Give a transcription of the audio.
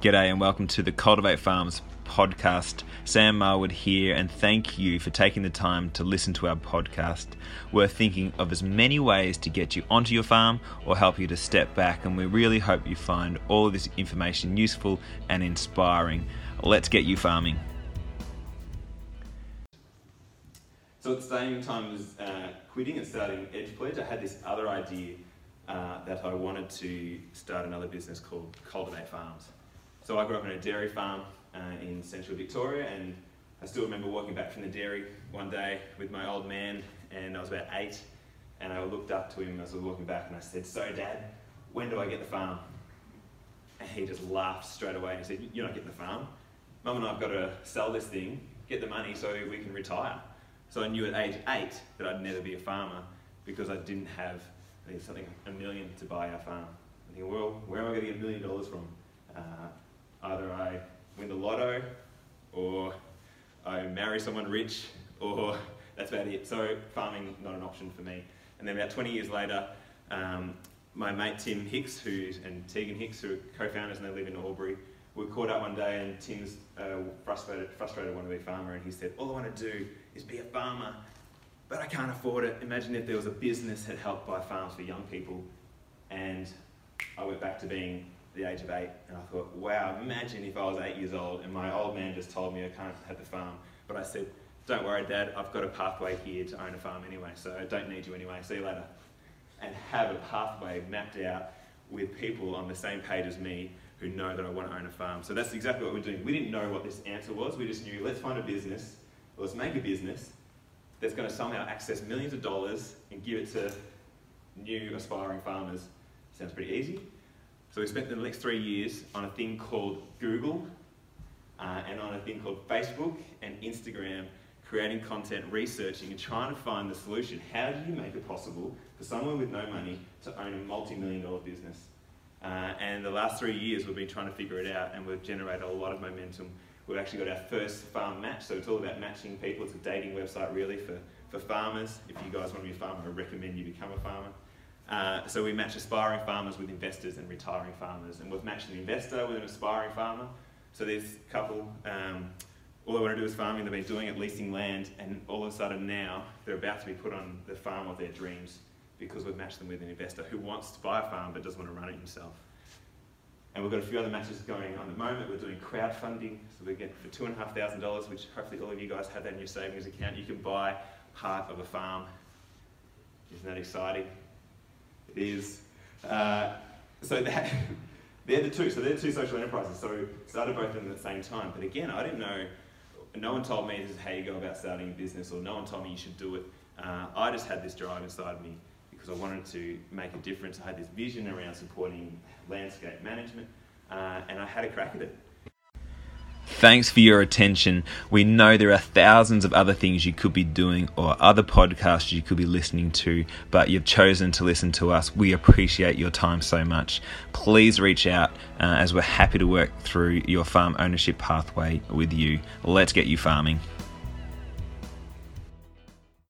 G'day and welcome to the Cultivate Farms podcast. Sam Marwood here, and thank you for taking the time to listen to our podcast. We're thinking of as many ways to get you onto your farm or help you to step back, and we really hope you find all this information useful and inspiring. Let's get you farming. So at the same time as uh, quitting and starting Edge Pledge, I had this other idea uh, that I wanted to start another business called Cultivate Farms. So I grew up on a dairy farm uh, in central Victoria, and I still remember walking back from the dairy one day with my old man, and I was about eight, and I looked up to him as I was walking back, and I said, "So, Dad, when do I get the farm?" And he just laughed straight away and he said, "You're not getting the farm. Mum and I've got to sell this thing, get the money so we can retire." So I knew at age eight that I'd never be a farmer because I didn't have I think something a million to buy our farm. I think, well, where am I going to get a million dollars from? Uh, either I win the lotto or I marry someone rich or that's about it. So farming not an option for me. And then about 20 years later, um, my mate Tim Hicks, who and Tegan Hicks, who are co-founders and they live in Albury, we caught up one day and Tim's uh, frustrated, frustrated wanted to be a farmer and he said, all I want to do is be a farmer, but I can't afford it. Imagine if there was a business that helped buy farms for young people. And I went back to being the age of eight, and I thought, wow, imagine if I was eight years old and my old man just told me I can't have the farm. But I said, don't worry, Dad, I've got a pathway here to own a farm anyway, so I don't need you anyway. See you later. And have a pathway mapped out with people on the same page as me who know that I want to own a farm. So that's exactly what we're doing. We didn't know what this answer was. We just knew let's find a business, let's make a business that's going to somehow access millions of dollars and give it to new aspiring farmers. Sounds pretty easy. So we spent the next three years on a thing called Google uh, and on a thing called Facebook and Instagram, creating content, researching, and trying to find the solution. How do you make it possible for someone with no money to own a multi million dollar business? Uh, and the last three years, we've been trying to figure it out, and we've generated a lot of momentum. We've actually got our first farm match, so it's all about matching people. It's a dating website, really, for, for farmers. If you guys want to be a farmer, I recommend you become a farmer. Uh, so we match aspiring farmers with investors and retiring farmers, and we've matched an investor with an aspiring farmer. So there's a couple, um, all they want to do is farming, they've been doing it, leasing land, and all of a sudden now they're about to be put on the farm of their dreams because we've matched them with an investor who wants to buy a farm but doesn't want to run it himself. And we've got a few other matches going on at the moment. We're doing crowdfunding, so we get for two and a half thousand dollars, which hopefully all of you guys have that in your savings account. You can buy part of a farm. Isn't that exciting? Is. Uh, so that they're the two. So they're the two social enterprises. So started both of them at the same time. But again, I didn't know. No one told me this is how you go about starting a business, or no one told me you should do it. Uh, I just had this drive inside me because I wanted to make a difference. I had this vision around supporting landscape management, uh, and I had a crack at it. Thanks for your attention. We know there are thousands of other things you could be doing or other podcasts you could be listening to, but you've chosen to listen to us. We appreciate your time so much. Please reach out uh, as we're happy to work through your farm ownership pathway with you. Let's get you farming.